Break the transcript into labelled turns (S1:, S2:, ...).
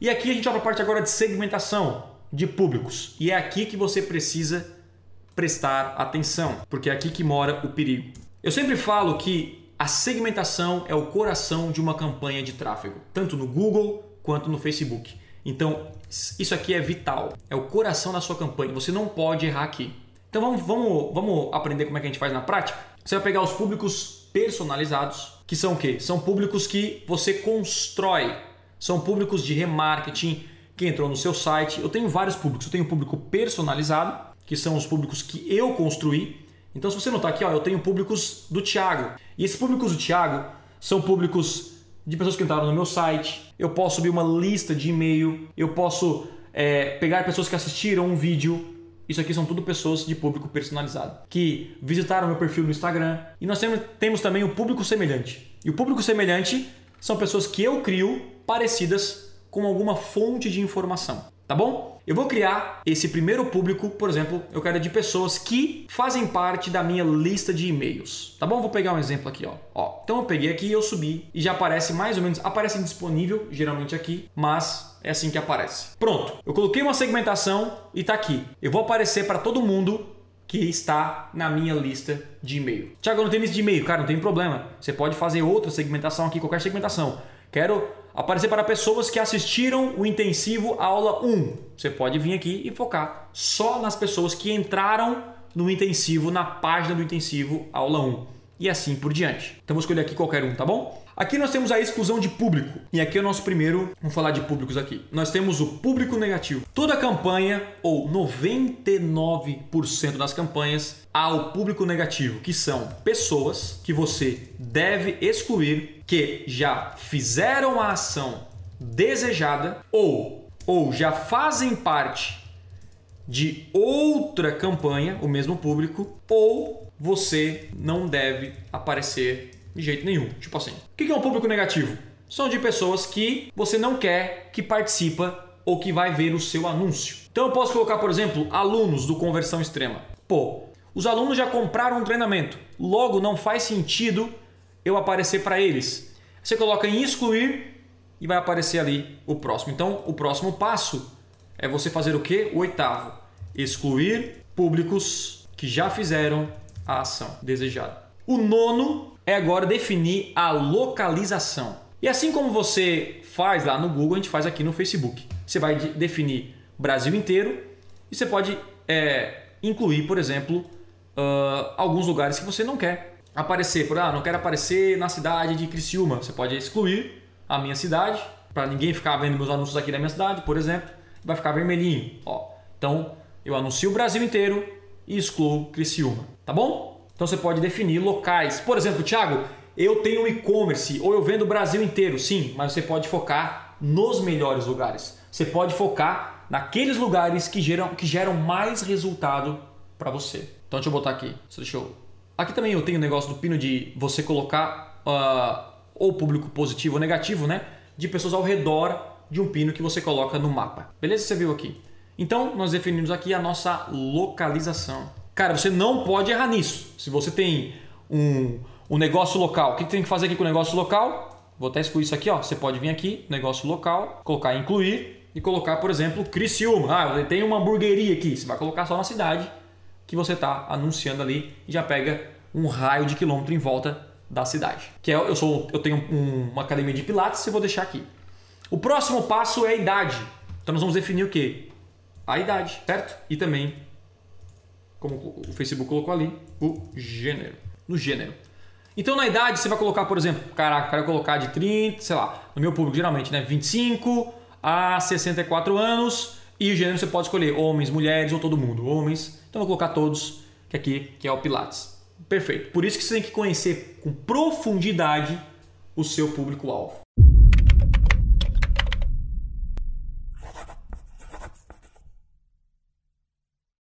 S1: E aqui a gente vai para a parte agora de segmentação de públicos. E é aqui que você precisa prestar atenção, porque é aqui que mora o perigo. Eu sempre falo que a segmentação é o coração de uma campanha de tráfego, tanto no Google quanto no Facebook. Então, isso aqui é vital, é o coração da sua campanha. Você não pode errar aqui. Então vamos, vamos, vamos aprender como é que a gente faz na prática? Você vai pegar os públicos personalizados, que são o quê? São públicos que você constrói. São públicos de remarketing que entrou no seu site. Eu tenho vários públicos. Eu tenho o público personalizado, que são os públicos que eu construí. Então, se você notar aqui, ó, eu tenho públicos do Thiago. E esses públicos do Thiago são públicos de pessoas que entraram no meu site. Eu posso subir uma lista de e-mail. Eu posso é, pegar pessoas que assistiram um vídeo. Isso aqui são tudo pessoas de público personalizado que visitaram meu perfil no Instagram. E nós temos também o público semelhante. E o público semelhante são pessoas que eu crio parecidas com alguma fonte de informação, tá bom? Eu vou criar esse primeiro público, por exemplo, eu quero de pessoas que fazem parte da minha lista de e-mails, tá bom? Vou pegar um exemplo aqui, ó. ó. Então eu peguei aqui, eu subi e já aparece mais ou menos, aparece disponível geralmente aqui, mas é assim que aparece. Pronto, eu coloquei uma segmentação e tá aqui. Eu vou aparecer para todo mundo que está na minha lista de e-mail. Tiago, não tem lista de e-mail. Cara, não tem problema. Você pode fazer outra segmentação aqui, qualquer segmentação. Quero aparecer para pessoas que assistiram o intensivo aula 1. Você pode vir aqui e focar só nas pessoas que entraram no intensivo, na página do intensivo aula 1. E assim por diante. Então vou escolher aqui qualquer um, tá bom? Aqui nós temos a exclusão de público. E aqui é o nosso primeiro, vamos falar de públicos aqui. Nós temos o público negativo. Toda campanha, ou 99% das campanhas, há o público negativo, que são pessoas que você deve excluir que já fizeram a ação desejada ou, ou já fazem parte de outra campanha, o mesmo público, ou você não deve aparecer de jeito nenhum. Tipo assim, o que é um público negativo? São de pessoas que você não quer que participa ou que vai ver o seu anúncio. Então eu posso colocar, por exemplo, alunos do conversão extrema. Pô, os alunos já compraram um treinamento, logo não faz sentido eu aparecer para eles. Você coloca em excluir e vai aparecer ali o próximo. Então, o próximo passo é você fazer o que? O oitavo, excluir públicos que já fizeram a ação desejada. O nono é agora definir a localização. E assim como você faz lá no Google, a gente faz aqui no Facebook. Você vai definir Brasil inteiro e você pode é, incluir, por exemplo, uh, alguns lugares que você não quer aparecer. Por, ah, não quero aparecer na cidade de Criciúma. Você pode excluir a minha cidade para ninguém ficar vendo meus anúncios aqui da minha cidade, por exemplo. Vai ficar vermelhinho. Ó. Então eu anuncio o Brasil inteiro e excluo Criciúma. Tá bom? Então você pode definir locais. Por exemplo, Thiago, eu tenho um e-commerce ou eu vendo o Brasil inteiro. Sim, mas você pode focar nos melhores lugares. Você pode focar naqueles lugares que geram, que geram mais resultado para você. Então deixa eu botar aqui. Deixa eu... Aqui também eu tenho o negócio do pino de você colocar uh, ou público positivo ou negativo, né? De pessoas ao redor de um pino que você coloca no mapa. Beleza? Você viu aqui. Então nós definimos aqui a nossa localização. Cara, você não pode errar nisso. Se você tem um, um negócio local, o que tem que fazer aqui com o negócio local? Vou até excluir isso aqui, ó. Você pode vir aqui, negócio local, colocar incluir e colocar, por exemplo, Criciúma. Ah, tem uma hamburgueria aqui. Você vai colocar só na cidade que você está anunciando ali e já pega um raio de quilômetro em volta da cidade. Que é, eu sou, eu tenho um, uma academia de pilates e vou deixar aqui. O próximo passo é a idade. Então nós vamos definir o que? A idade, certo? E também como o Facebook colocou ali, o gênero. No gênero. Então na idade você vai colocar, por exemplo, caraca, quero colocar de 30, sei lá, no meu público geralmente, né, 25 a 64 anos e o gênero você pode escolher homens, mulheres ou todo mundo, homens. Então vou colocar todos, que aqui que é o Pilates. Perfeito. Por isso que você tem que conhecer com profundidade o seu público-alvo.